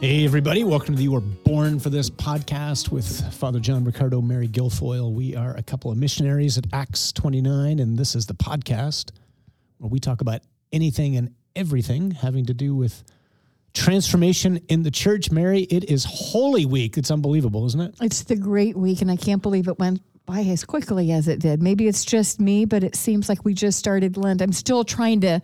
Hey, everybody, welcome to the You Were Born for This podcast with Father John Riccardo, Mary Guilfoyle. We are a couple of missionaries at Acts 29, and this is the podcast where we talk about anything and everything having to do with transformation in the church. Mary, it is Holy Week. It's unbelievable, isn't it? It's the great week, and I can't believe it went by as quickly as it did. Maybe it's just me, but it seems like we just started Lent. I'm still trying to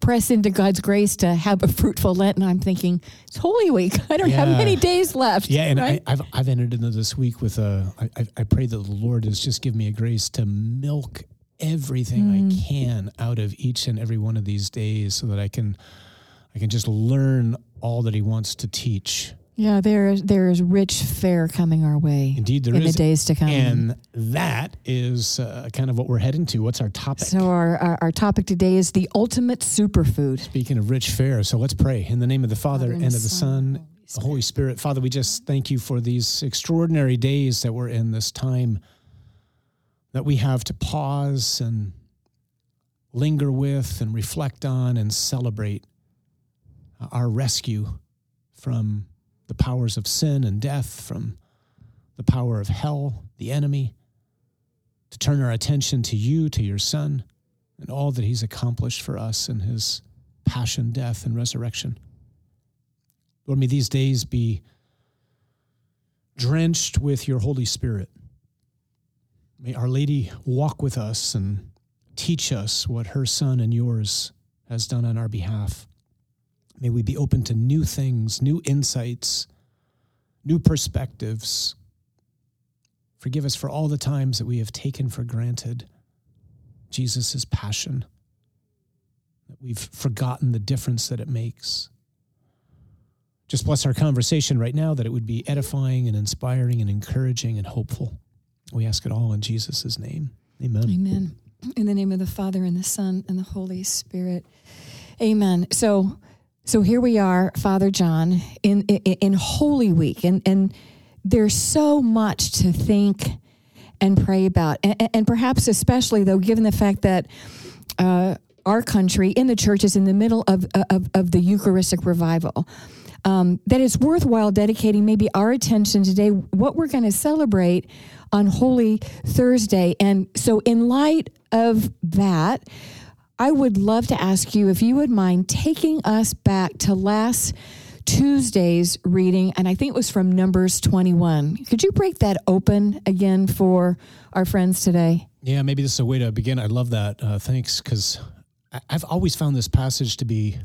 press into God's grace to have a fruitful Lent, and I'm thinking it's Holy Week. I don't have many days left. Yeah, and right? I, I've I've entered into this week with a. I, I- I pray that the Lord has just given me a grace to milk everything I mm. can out of each and every one of these days, so that I can, I can just learn all that He wants to teach. Yeah, there is there is rich fare coming our way. Indeed, there in is, the days to come. and that is uh, kind of what we're heading to. What's our topic? so our, our our topic today is the ultimate superfood. Speaking of rich fare, so let's pray in the name of the Father, Father, and of the Son, the Holy Spirit. Father, we just thank you for these extraordinary days that we're in, this time that we have to pause and linger with and reflect on and celebrate our rescue from the powers of sin and death, from the power of hell, the enemy, to turn our attention to you, to your Son, and all that he's accomplished for us in his passion, death, and resurrection. Lord, may these days be drenched with your Holy Spirit. May Our Lady walk with us and teach us what her Son and yours has done on our behalf. May we be open to new things, new insights, new perspectives. Forgive us for all the times that we have taken for granted Jesus' passion, that we've forgotten the difference that it makes. Just bless our conversation right now that it would be edifying and inspiring and encouraging and hopeful. We ask it all in Jesus' name. Amen. Amen. In the name of the Father and the Son and the Holy Spirit. Amen. So so here we are, Father John, in in, in Holy Week, and and there's so much to think and pray about, and, and perhaps especially though, given the fact that. Uh, our country in the church is in the middle of, of, of the Eucharistic revival. Um, that it's worthwhile dedicating maybe our attention today, what we're going to celebrate on Holy Thursday. And so, in light of that, I would love to ask you if you would mind taking us back to last Tuesday's reading, and I think it was from Numbers 21. Could you break that open again for our friends today? Yeah, maybe this is a way to begin. I love that. Uh, thanks, because I've always found this passage to be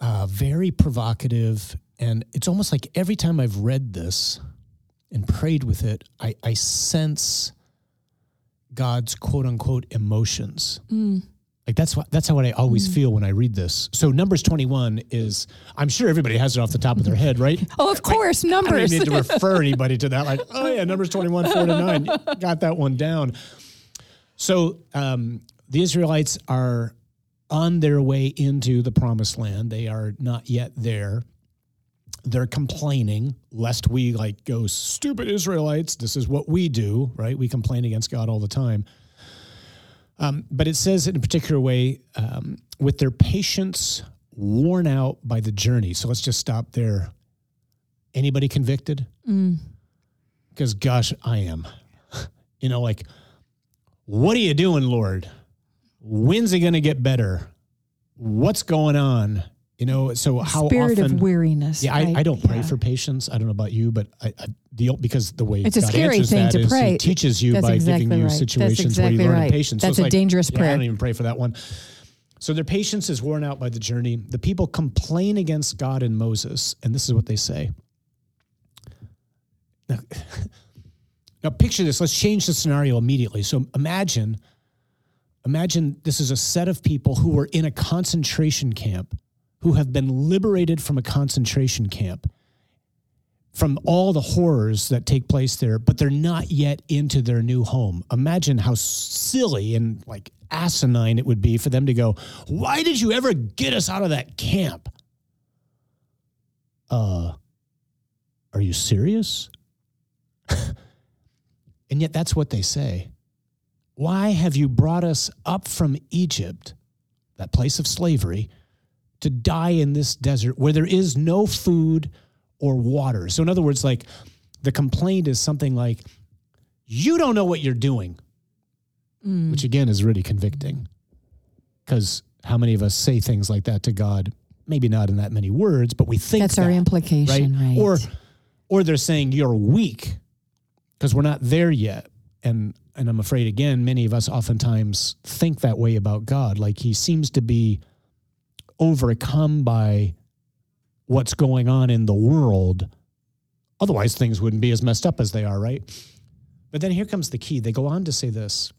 uh, very provocative. And it's almost like every time I've read this and prayed with it, I, I sense God's quote unquote emotions. Like that's what that's how I always feel when I read this. So Numbers twenty one is I'm sure everybody has it off the top of their head, right? Oh, of course, numbers I don't need to refer anybody to that. Like, oh yeah, Numbers 21, 4 to 9. Got that one down. So um, the Israelites are on their way into the promised land. They are not yet there. They're complaining lest we like go, stupid Israelites. This is what we do, right? We complain against God all the time. Um, but it says in a particular way, um, with their patience worn out by the journey. So let's just stop there. Anybody convicted? Because, gosh, I am. You know, like, what are you doing, Lord? When's it going to get better? What's going on? You know, so how Spirit often? of weariness. yeah, I, right? I don't pray Yeah. for patience. I don't know about you, but I, I the because the way It's a God scary answers thing to pray. He teaches you That's by exactly giving you right. Situations where you learn right. patience. That's it's a like, dangerous yeah, I don't even pray for that one. So their patience is worn out by the journey. The people complain against God and Moses, and this is what they say. Now, now picture this. Let's change the scenario immediately. So imagine, imagine this is a set of people who were in a concentration camp, who have been liberated from a concentration camp, from all the horrors that take place there, but they're not yet into their new home. Imagine how silly and like asinine it would be for them to go, Why did you ever get us out of that camp? Uh, are you serious? and yet that's what they say. Why have you brought us up from Egypt, that place of slavery, to die in this desert where there is no food or water. So, in other words, like the complaint is something like, You don't know what you're doing, mm. which again is really convicting. Because how many of us say things like that to God? Maybe not in that many words, but we think That's our that, implication, right? Or, or they're saying you're weak because we're not there yet. And and I'm afraid again, many of us oftentimes think that way about God. Like he seems to be overcome by what's going on in the world. Otherwise, things wouldn't be as messed up as they are, right? But then here comes the key. They go on to say this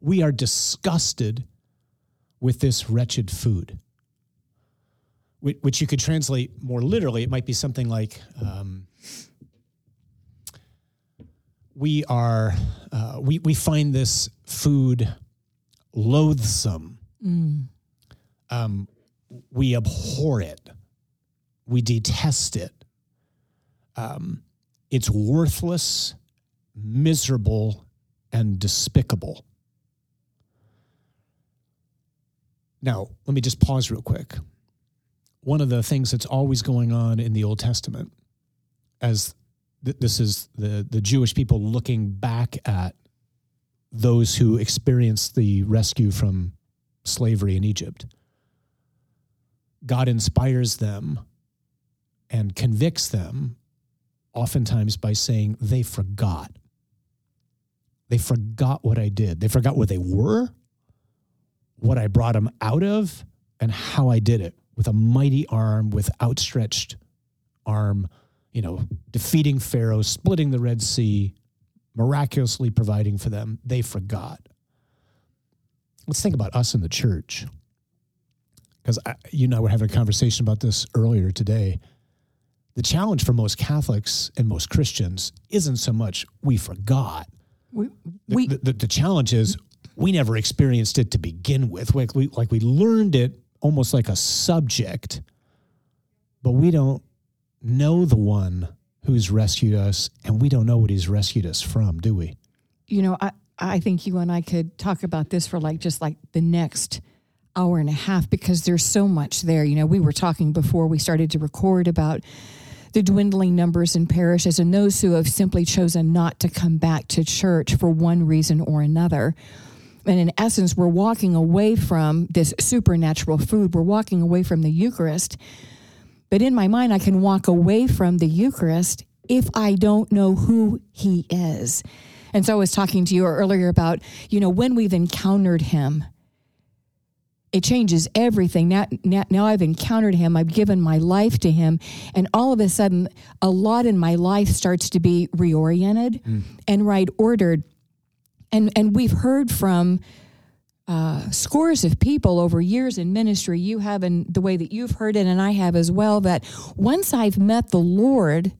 We are disgusted with this wretched food, which you could translate more literally. It might be something like, um, we are uh, we we find this food loathsome. Um, we abhor it. We detest it. Um, it's worthless, miserable, and despicable. Now, let me just pause real quick. One of the things that's always going on in the Old Testament, as th- this is the, the Jewish people looking back at those who experienced the rescue from slavery in Egypt. God inspires them and convicts them, oftentimes by saying, they forgot. They forgot what I did. They forgot where they were, what I brought them out of, and how I did it with a mighty arm, with outstretched arm, you know, defeating Pharaoh, splitting the Red Sea, miraculously providing for them. They forgot. Let's think about us in the church. Because you and I were having a conversation about this earlier today. The challenge for most Catholics and most Christians isn't so much we forgot. we, The, we the, the, the challenge is we never experienced it to begin with. Like we, like we learned it almost like a subject, but we don't know the one who's rescued us and we don't know what he's rescued us from, do we? you know, I, I think you and I could talk about this for like just like the next hour and a half because there's so much there. You know, we were talking before we started to record about the dwindling numbers in parishes and those who have simply chosen not to come back to church for one reason or another. And in essence, we're walking away from this supernatural food. We're walking away from the Eucharist. But in my mind, I can walk away from the Eucharist if I don't know who He is. And so I was talking to you earlier about, you know, when we've encountered Him, it changes everything. Now, now, now I've encountered Him, I've given my life to Him, and all of a sudden, a lot in my life starts to be reoriented and right ordered. And, and we've heard from uh, scores of people over years in ministry, you have, and the way that you've heard it, and I have as well, that once I've met the Lord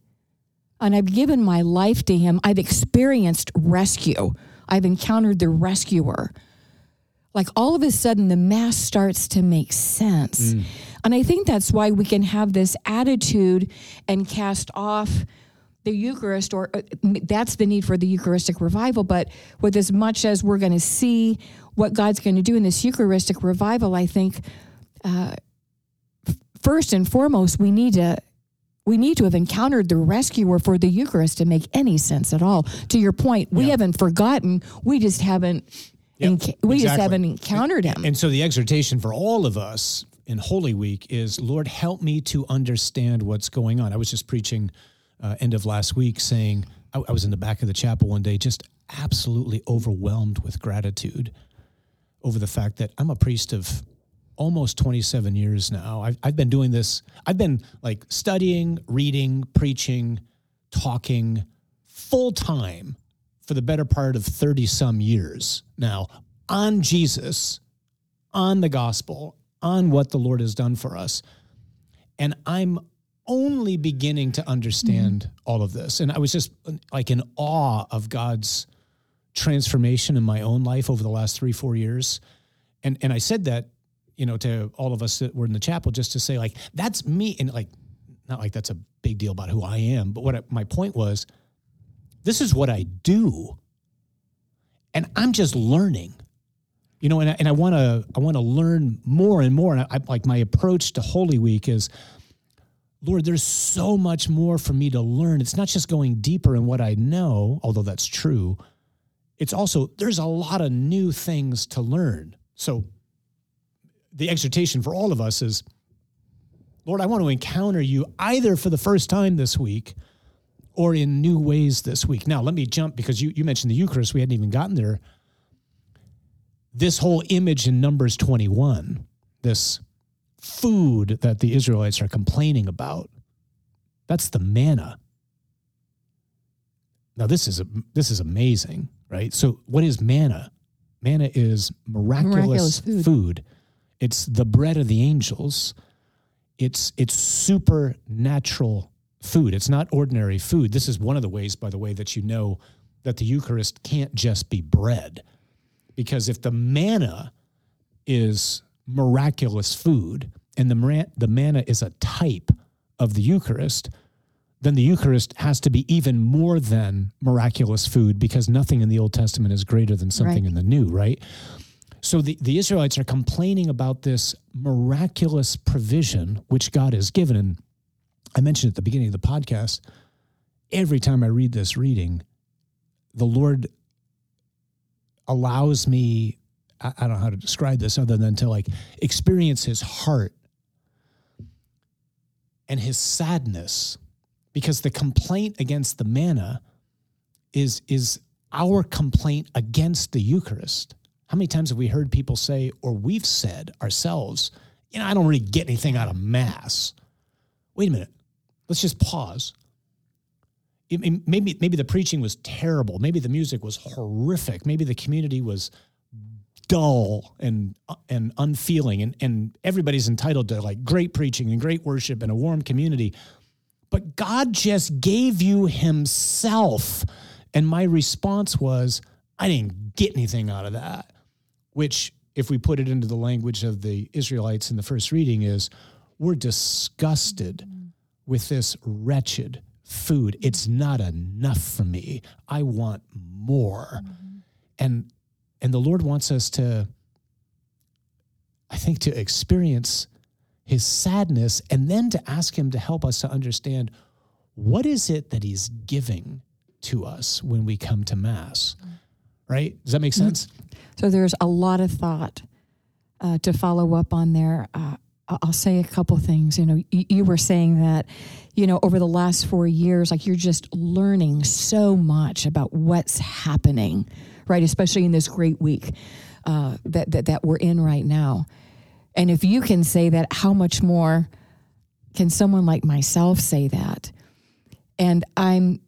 and I've given my life to Him, I've experienced rescue. I've encountered the rescuer. Like all of a sudden, the Mass starts to make sense. And I think that's why we can have this attitude and cast off the Eucharist, or uh, that's the need for the Eucharistic revival. But with as much as we're going to see what God's going to do in this Eucharistic revival, I think uh, f- first and foremost we need to we need to have encountered the rescuer for the Eucharist to make any sense at all. To your point, we Yeah. haven't forgotten; we just haven't. Yep, enca- we just haven't encountered him. And so the exhortation for all of us in Holy Week is Lord, help me to understand what's going on. I was just preaching uh, end of last week saying, I, I was in the back of the chapel one day, just absolutely overwhelmed with gratitude over the fact that I'm a priest of almost 27 years now. I've, I've been doing this, I've been like studying, reading, preaching, talking full time for the better part of 30 some years now on Jesus, on the gospel, on what the Lord has done for us. And I'm only beginning to understand mm-hmm. all of this. And I was just like in awe of God's transformation in my own life over the last three, four years. And and I said that, you know, to all of us that were in the chapel just to say, like, that's me. And like, not like that's a big deal about who I am, but what I, my point was, this is what I do. And I'm just learning. you know, and I, and I want to I want to learn more and more. And I, I like my approach to Holy Week is, Lord, there's so much more for me to learn. It's not just going deeper in what I know, although that's true. It's also there's a lot of new things to learn. So the exhortation for all of us is, Lord, I want to encounter you either for the first time this week or in new ways this week. Now, let me jump because you, you mentioned the Eucharist. We hadn't even gotten there. This whole image in Numbers 21, this food that the Israelites are complaining about, that's the manna. Now, this is, a, this is amazing, right? So, what is manna? Manna is miraculous, Miraculous food. food. It's the bread of the angels. It's it's supernatural food. It's not ordinary food. This is one of the ways, by the way, that you know that the Eucharist can't just be bread. Because if the manna is miraculous food and the, the manna is a type of the Eucharist, then the Eucharist has to be even more than miraculous food because nothing in the Old Testament is greater than something Right. in the New, right? So the, the Israelites are complaining about this miraculous provision which God has given. And I mentioned at the beginning of the podcast, every time I read this reading, the Lord allows me, I, I don't know how to describe this other than to like experience his heart and his sadness because the complaint against the manna is is our complaint against the Eucharist. How many times have we heard people say, or we've said ourselves, you know, I don't really get anything out of Mass. Wait a minute. Let's just pause. Maybe, maybe the preaching was terrible. Maybe the music was horrific. Maybe the community was dull and and unfeeling and, and everybody's entitled to like great preaching and great worship and a warm community but god just gave you himself and my response was i didn't get anything out of that which if we put it into the language of the israelites in the first reading is we're disgusted with this wretched food. It's not enough for me. I want more. And and the lord wants us to i think to experience his sadness and then to ask him to help us to understand what is it that he's giving to us when we come to mass right? Does that make sense? So there's a lot of thought uh, to follow up on there. Uh, I'll say a couple things. You know, you, you were saying that, you know, over the last four years, like you're just learning so much about what's happening, right? Especially in this great week uh, that, that that we're in right now. And if you can say that, how much more can someone like myself say that? And I'm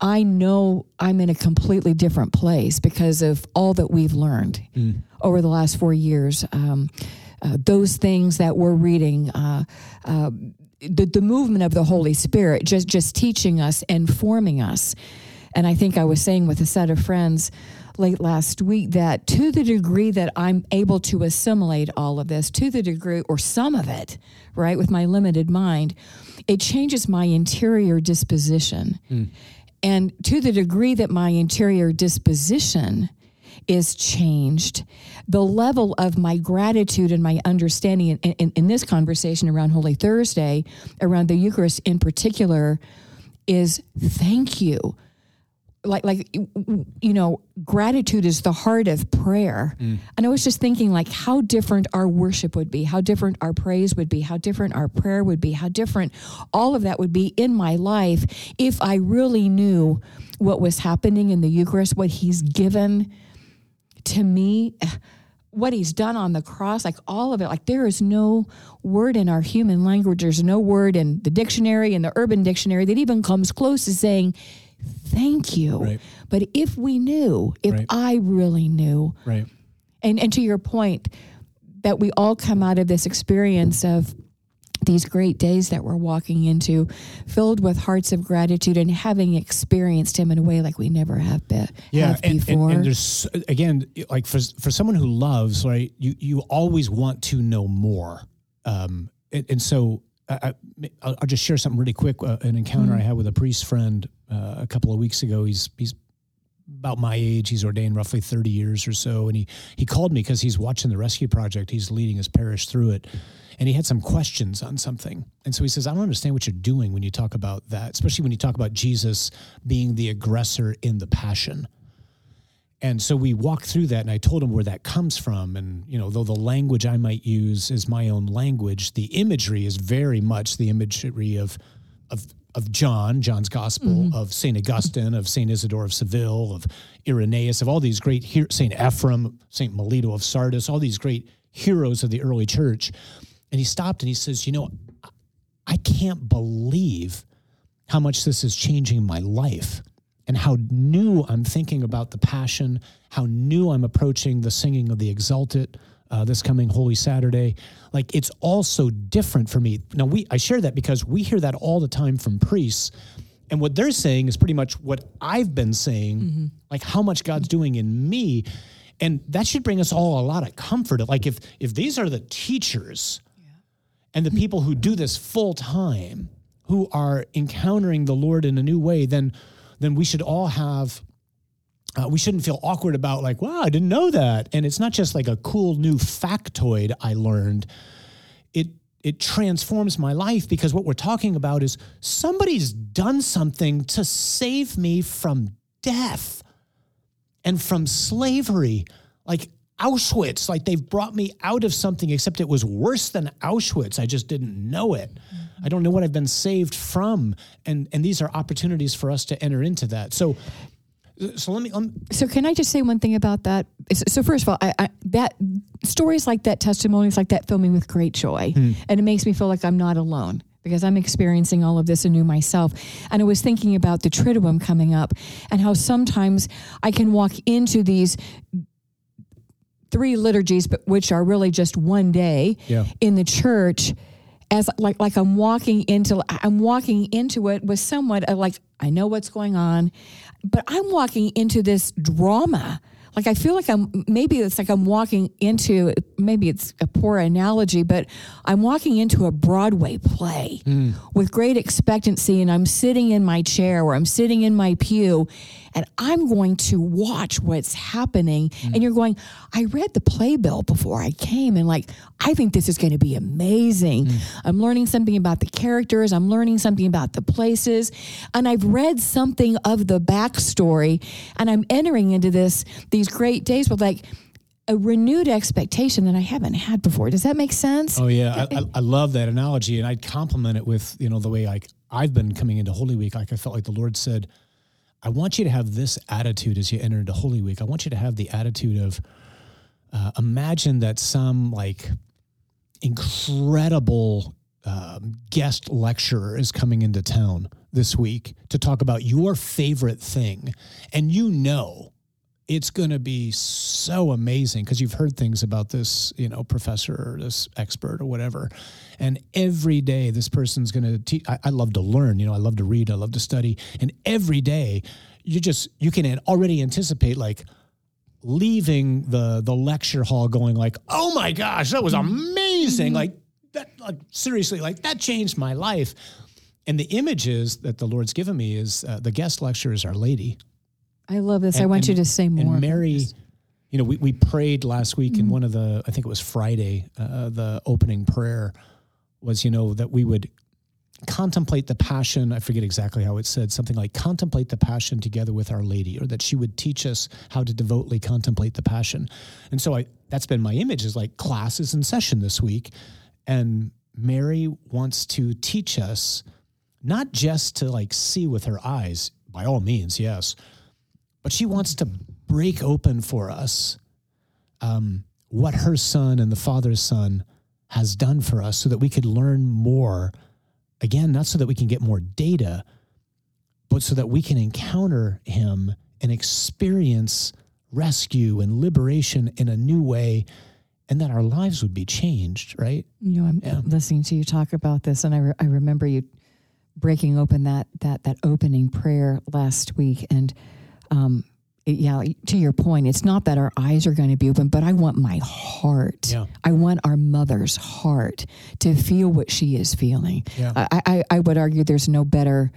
I know I'm in a completely different place because of all that we've learned over the last four years. Um, uh, those things that we're reading, uh, uh, the, the movement of the Holy Spirit, just just teaching us and forming us. And I think I was saying with a set of friends late last week that to the degree that I'm able to assimilate all of this, to the degree or some of it, right, with my limited mind, it changes my interior disposition. And to the degree that my interior disposition is changed, the level of my gratitude and my understanding in, in, in this conversation around Holy Thursday, around the Eucharist in particular, is thank you. Like, like you know, gratitude is the heart of prayer. Mm. And I was just thinking, like, how different our worship would be, how different our praise would be, how different our prayer would be, how different all of that would be in my life if I really knew what was happening in the Eucharist, what He's given to me, what He's done on the cross, like all of it. Like, there is no word in our human language, there's no word in the dictionary, in the urban dictionary, that even comes close to saying, Thank you. Right. But if we knew, if Right. I really knew, right and and to your point that we all come out of this experience of these great days that we're walking into filled with hearts of gratitude and having experienced him in a way like we never have, be, yeah have and, and, before and there's again like for for someone who loves right you you always want to know more um and, and so I, I, I'll I'll just share something really quick. Uh, an encounter I had with a priest friend uh, a couple of weeks ago. He's he's about my age. He's ordained roughly 30 years or so. And he, he called me because he's watching the rescue project. He's leading his parish through it. And he had some questions on something. And so he says, I don't understand what you're doing when you talk about that, especially when you talk about Jesus being the aggressor in the passion. And so we walked through that, and I told him where that comes from. And, you know, though the language I might use is my own language, the imagery is very much the imagery of, of, of John, John's gospel, mm-hmm. of St. Augustine, of St. Isidore of Seville, of Irenaeus, of all these great, St. Ephrem, St. Melito of Sardis, all these great heroes of the early church. And he stopped and he says, You know, I can't believe how much this is changing my life and how new I'm thinking about the passion, how new I'm approaching the singing of the Exsultet uh, this coming Holy Saturday. Like it's all so different for me. Now we I share that because we hear that all the time from priests. And what they're saying is pretty much what I've been saying, mm-hmm. like how much God's doing in me. And that should bring us all a lot of comfort. Like if if these are the teachers. And the people who do this full time, who are encountering the Lord in a new way, then then we should all have uh, we shouldn't feel awkward about like wow i didn't know that. And it's not just like a cool new factoid i learned. It it transforms my life because what we're talking about is somebody's done something to save me from death and from slavery. Like auschwitz. Like they've brought me out of something except it was worse than auschwitz. I just didn't know it. I don't know what I've been saved from. And and these are opportunities for us to enter into that. So so let me, so can i just say one thing about that? So first of all I, I, that stories like that testimonies like that fill me with great joy. Hmm. and it makes me feel like i'm not alone because i'm experiencing all of this anew myself. And i was thinking about the triduum coming up and how sometimes i can walk into these three liturgies but which are really just one day yeah. in the church as like like I'm walking into I'm walking into it with somewhat like I know what's going on, but I'm walking into this drama like I feel like I'm maybe it's like I'm walking into maybe it's a poor analogy, but I'm walking into a Broadway play mm. with great expectancy and I'm sitting in my chair or I'm sitting in my pew and I'm going to watch what's happening mm. and you're going I read the playbill before I came and like I think this is going to be amazing. Mm. I'm learning something about the characters, I'm learning something about the places and I've read something of the backstory and I'm entering into this these great days with like a renewed expectation that I haven't had before. Does that make sense? Oh yeah, I, I, love that analogy, and I'd compliment it with you know the way like I've been coming into Holy Week. Like I felt like the Lord said, "I want you to have this attitude as you enter into Holy Week. I want you to have the attitude of uh, imagine that some like incredible um, guest lecturer is coming into town this week to talk about your favorite thing, and you know it's going to be so amazing because you've heard things about this, you know, professor or this expert or whatever. And every day this person's going to teach. I love to learn, you know, I love to read, I love to study. And every day you just, you can already anticipate like, leaving the the lecture hall going like oh my gosh that was amazing mm-hmm. like that like seriously like that changed my life and the images that the lord's given me is uh, the guest lecturer is our lady I love this. And, I want and, you to say more. And Mary, you know, we, we prayed last week mm-hmm. in one of the, I think it was Friday, uh, the opening prayer was, you know, that we would contemplate the passion. I forget exactly how it said, something like contemplate the passion together with Our Lady, or that she would teach us how to devoutly contemplate the passion. And so I, that's been my image is like classes in session this week. And Mary wants to teach us not just to like see with her eyes, by all means, yes, but she wants to break open for us um, what her son and the Father's Son has done for us so that we could learn more. Again, not so that we can get more data, but so that we can encounter him and experience rescue and liberation in a new way and that our lives would be changed, right? You know, I'm yeah. listening to you talk about this, and I, re- I remember you breaking open that that that opening prayer last week, and um, yeah, to your point, it's not that our eyes are going to be open, but I want my heart. Yeah. I want our mother's heart to feel what she is feeling. Yeah. I, I, I would argue there's no better,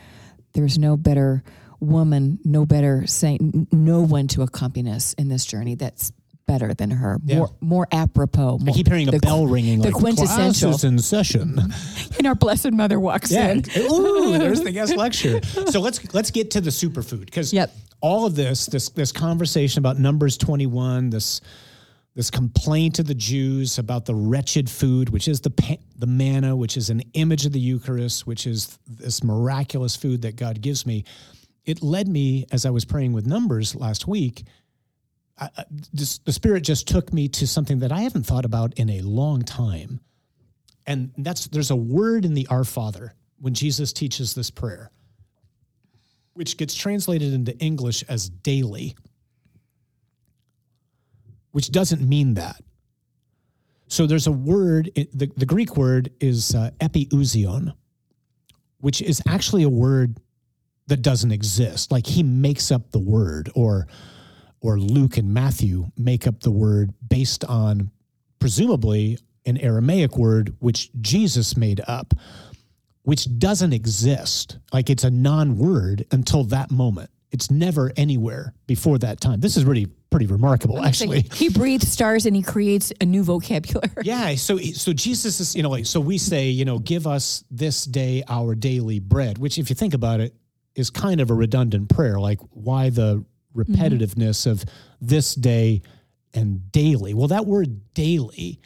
there's no better woman, no better saying, no one to accompany us in this journey that's better than her, Yeah. more more apropos. I keep hearing a the- bell ringing. the like, quintessential. Class is in session. and our blessed mother walks Yeah. in. Ooh, there's the guest lecture. So let's let's get to the superfood because Yep. All of this, this this conversation about Numbers 21, this this complaint of the Jews about the wretched food, which is the the manna, which is an image of the Eucharist, which is this miraculous food that God gives me. It led me as I was praying with Numbers last week. I, I, this, the Spirit just took me to something that I haven't thought about in a long time and that's there's a word in the Our Father when Jesus teaches this prayer, which gets translated into English as daily, which doesn't mean that. So there's a word, the, the Greek word is uh, epiousion, which is actually a word that doesn't exist. Like he makes up the word, or or Luke and Matthew make up the word based on presumably an Aramaic word which Jesus made up, which doesn't exist. Like it's a non word until that moment. It's never anywhere before that time. This is really pretty remarkable, actually. He breathes stars and he creates a new vocabulary. Yeah, so so Jesus is, you know, like so we say, you know, give us this day our daily bread, which if you think about it is kind of a redundant prayer. Like why the mm-hmm. repetitiveness of this day and daily? Well, that word daily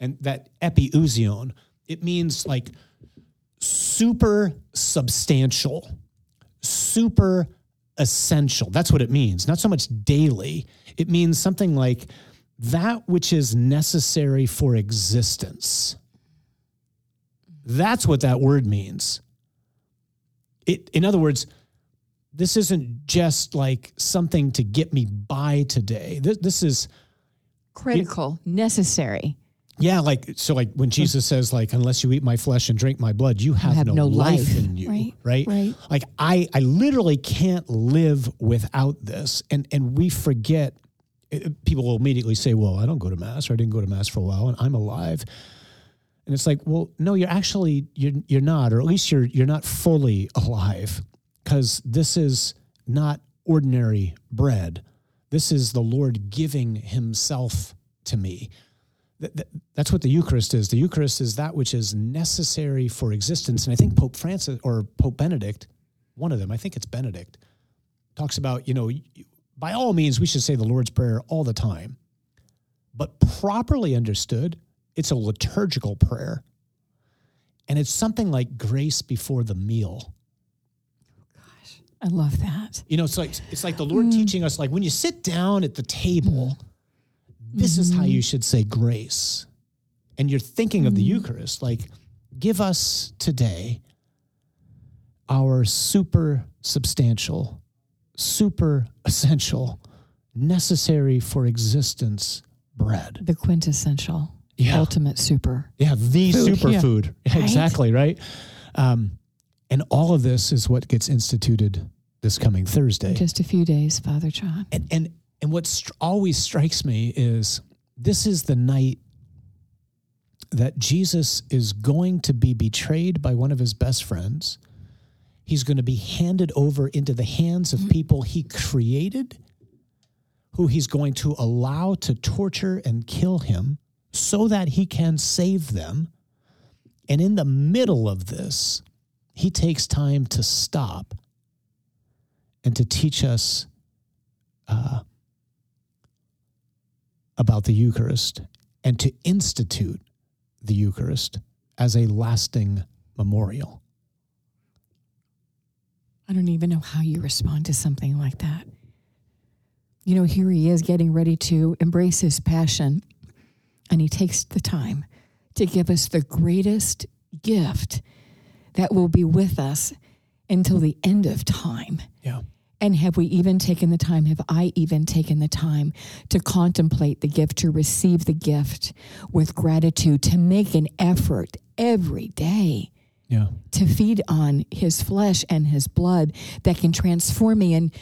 and that epiousion, it means like super substantial, super essential. That's what it means. Not so much daily. It means something like that which is necessary for existence. That's what that word means. It, in other words, this isn't just like something to get me by today. This, this is Critical, necessary. Yeah, like so like when Jesus says like unless you eat my flesh and drink my blood, you have, have no, no life, life. in you, Right, right? right. Like I I literally can't live without this and and we forget uh, people will immediately say, "Well, I don't go to mass or I didn't go to mass for a while and I'm alive." And it's like, "Well, no, you're actually you're you're not or at least you're you're not fully alive cuz this is not ordinary bread. This is the Lord giving himself to me." That- that- that's what the Eucharist is. The Eucharist is that which is necessary for existence. And I think Pope Francis or Pope Benedict, one of them, I think it's Benedict, talks about, you know, by all means, we should say the Lord's Prayer all the time. But properly understood, it's a liturgical prayer. And it's something like grace before the meal. Oh, gosh, I love that. You know, it's like it's like the Lord mm. teaching us like when you sit down at the table, mm-hmm. This is how you should say grace. And you're thinking of the Eucharist, like give us today our super substantial, super essential, necessary for existence bread. The quintessential, Yeah. ultimate super. Yeah, the super Food, superfood. Yeah? Exactly, right? Um, and all of this is what gets instituted this coming Thursday. In just a few days, Father John. And and and what str- always strikes me is this is the night that Jesus is going to be betrayed by one of his best friends. He's going to be handed over into the hands of people he created, who he's going to allow to torture and kill him so that he can save them. And in the middle of this, he takes time to stop and to teach us uh, about the Eucharist and to institute the Eucharist as a lasting memorial. I don't even know how you respond to something like that. You know, here he is getting ready to embrace his passion, and he takes the time to give us the greatest gift that will be with us until the end of time. Yeah. And have we even taken the time, have I even taken the time to contemplate the gift, to receive the gift with gratitude, to make an effort every day Yeah. to feed on his flesh and his blood that can transform me. And,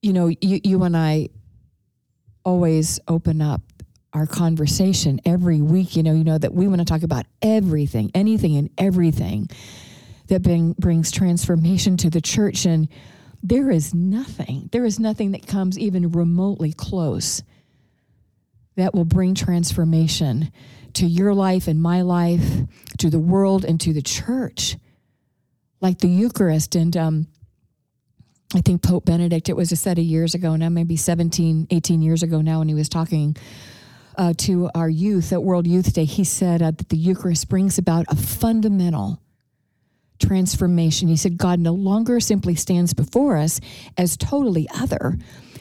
you know, you, you and I always open up our conversation every week, you know, you know, that we want to talk about everything, anything and everything that bring, brings transformation to the church. And there is nothing, there is nothing that comes even remotely close that will bring transformation to your life and my life, to the world and to the church. Like the Eucharist. And um, I think Pope Benedict, it was a set of years ago now, maybe 17, 18 years ago now, when he was talking uh, to our youth at World Youth Day, he said uh, that the Eucharist brings about a fundamental transformation. He said, God no longer simply stands before us as totally other,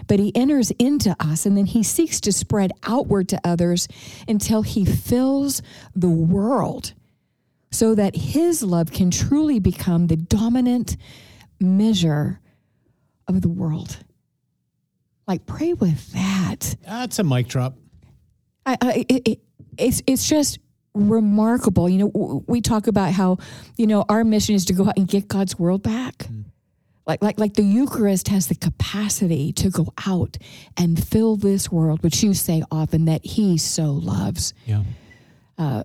but he enters into us and then he seeks to spread outward to others until he fills the world so that his love can truly become the dominant measure of the world. Like, pray with that. That's a mic drop. I, I, it, it, it's, it's just remarkable. You know, we talk about how, you know, our mission is to go out and get God's world back. Mm. Like, like, like the Eucharist has the capacity to go out and fill this world, which you say often that He so loves. Yeah. Uh,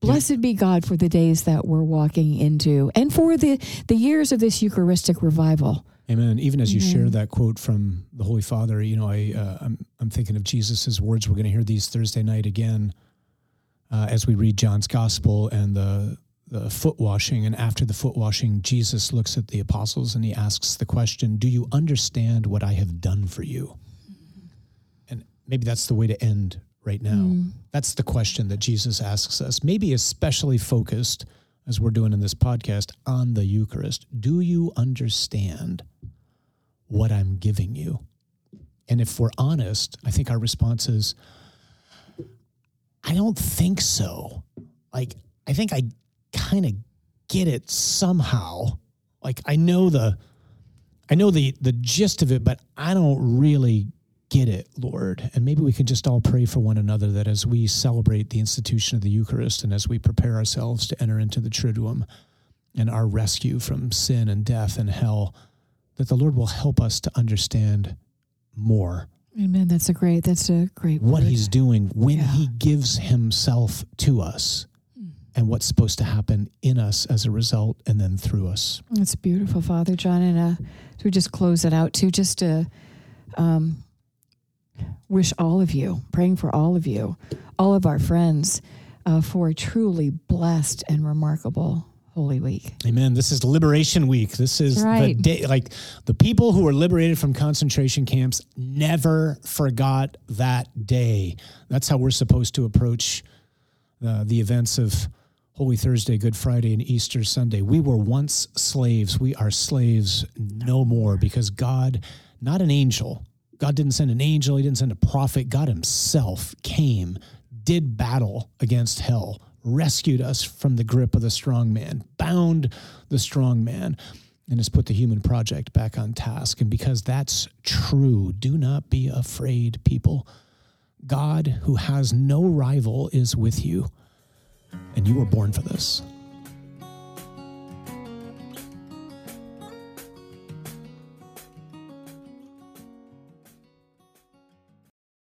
blessed yeah. be God for the days that we're walking into, and for the the years of this Eucharistic revival. Amen. Even as you Amen. share that quote from the Holy Father, you know, I uh, I'm I'm thinking of Jesus's words. We're going to hear these Thursday night again uh, as we read John's Gospel and the the foot washing. And after the foot washing, Jesus looks at the apostles and he asks the question, "Do you understand what I have done for you?" And maybe that's the way to end right now. Mm. That's the question that Jesus asks us. Maybe especially focused as we're doing in this podcast on the Eucharist. Do you understand what I'm giving you? And if we're honest, I think our response is, I don't think so. Like, I think I kind of get it somehow. Like, I know the, I know the the gist of it, but I don't really get it, Lord. And maybe we can just all pray for one another that as we celebrate the institution of the Eucharist and as we prepare ourselves to enter into the Triduum and our rescue from sin and death and hell, that the Lord will help us to understand more Amen. That's a great. That's a great. What word. he's doing when yeah. he gives himself to us, mm. and what's supposed to happen in us as a result, and then through us. That's beautiful, Father John. And uh, we just close it out too, just to um, wish all of you, praying for all of you, all of our friends, uh, for a truly blessed and remarkable Holy Week. Amen. This is Liberation Week. This is right. the day, like the people who were liberated from concentration camps never forgot that day. That's how we're supposed to approach uh, the events of Holy Thursday, Good Friday, and Easter Sunday. We were once slaves. We are slaves no more because God, not an angel, God didn't send an angel, He didn't send a prophet. God Himself came, did battle against hell rescued us from the grip of the strong man, bound the strong man, and has put the human project back on task. And because that's true, do not be afraid, people. God, who has no rival, is with you, and you were born for this.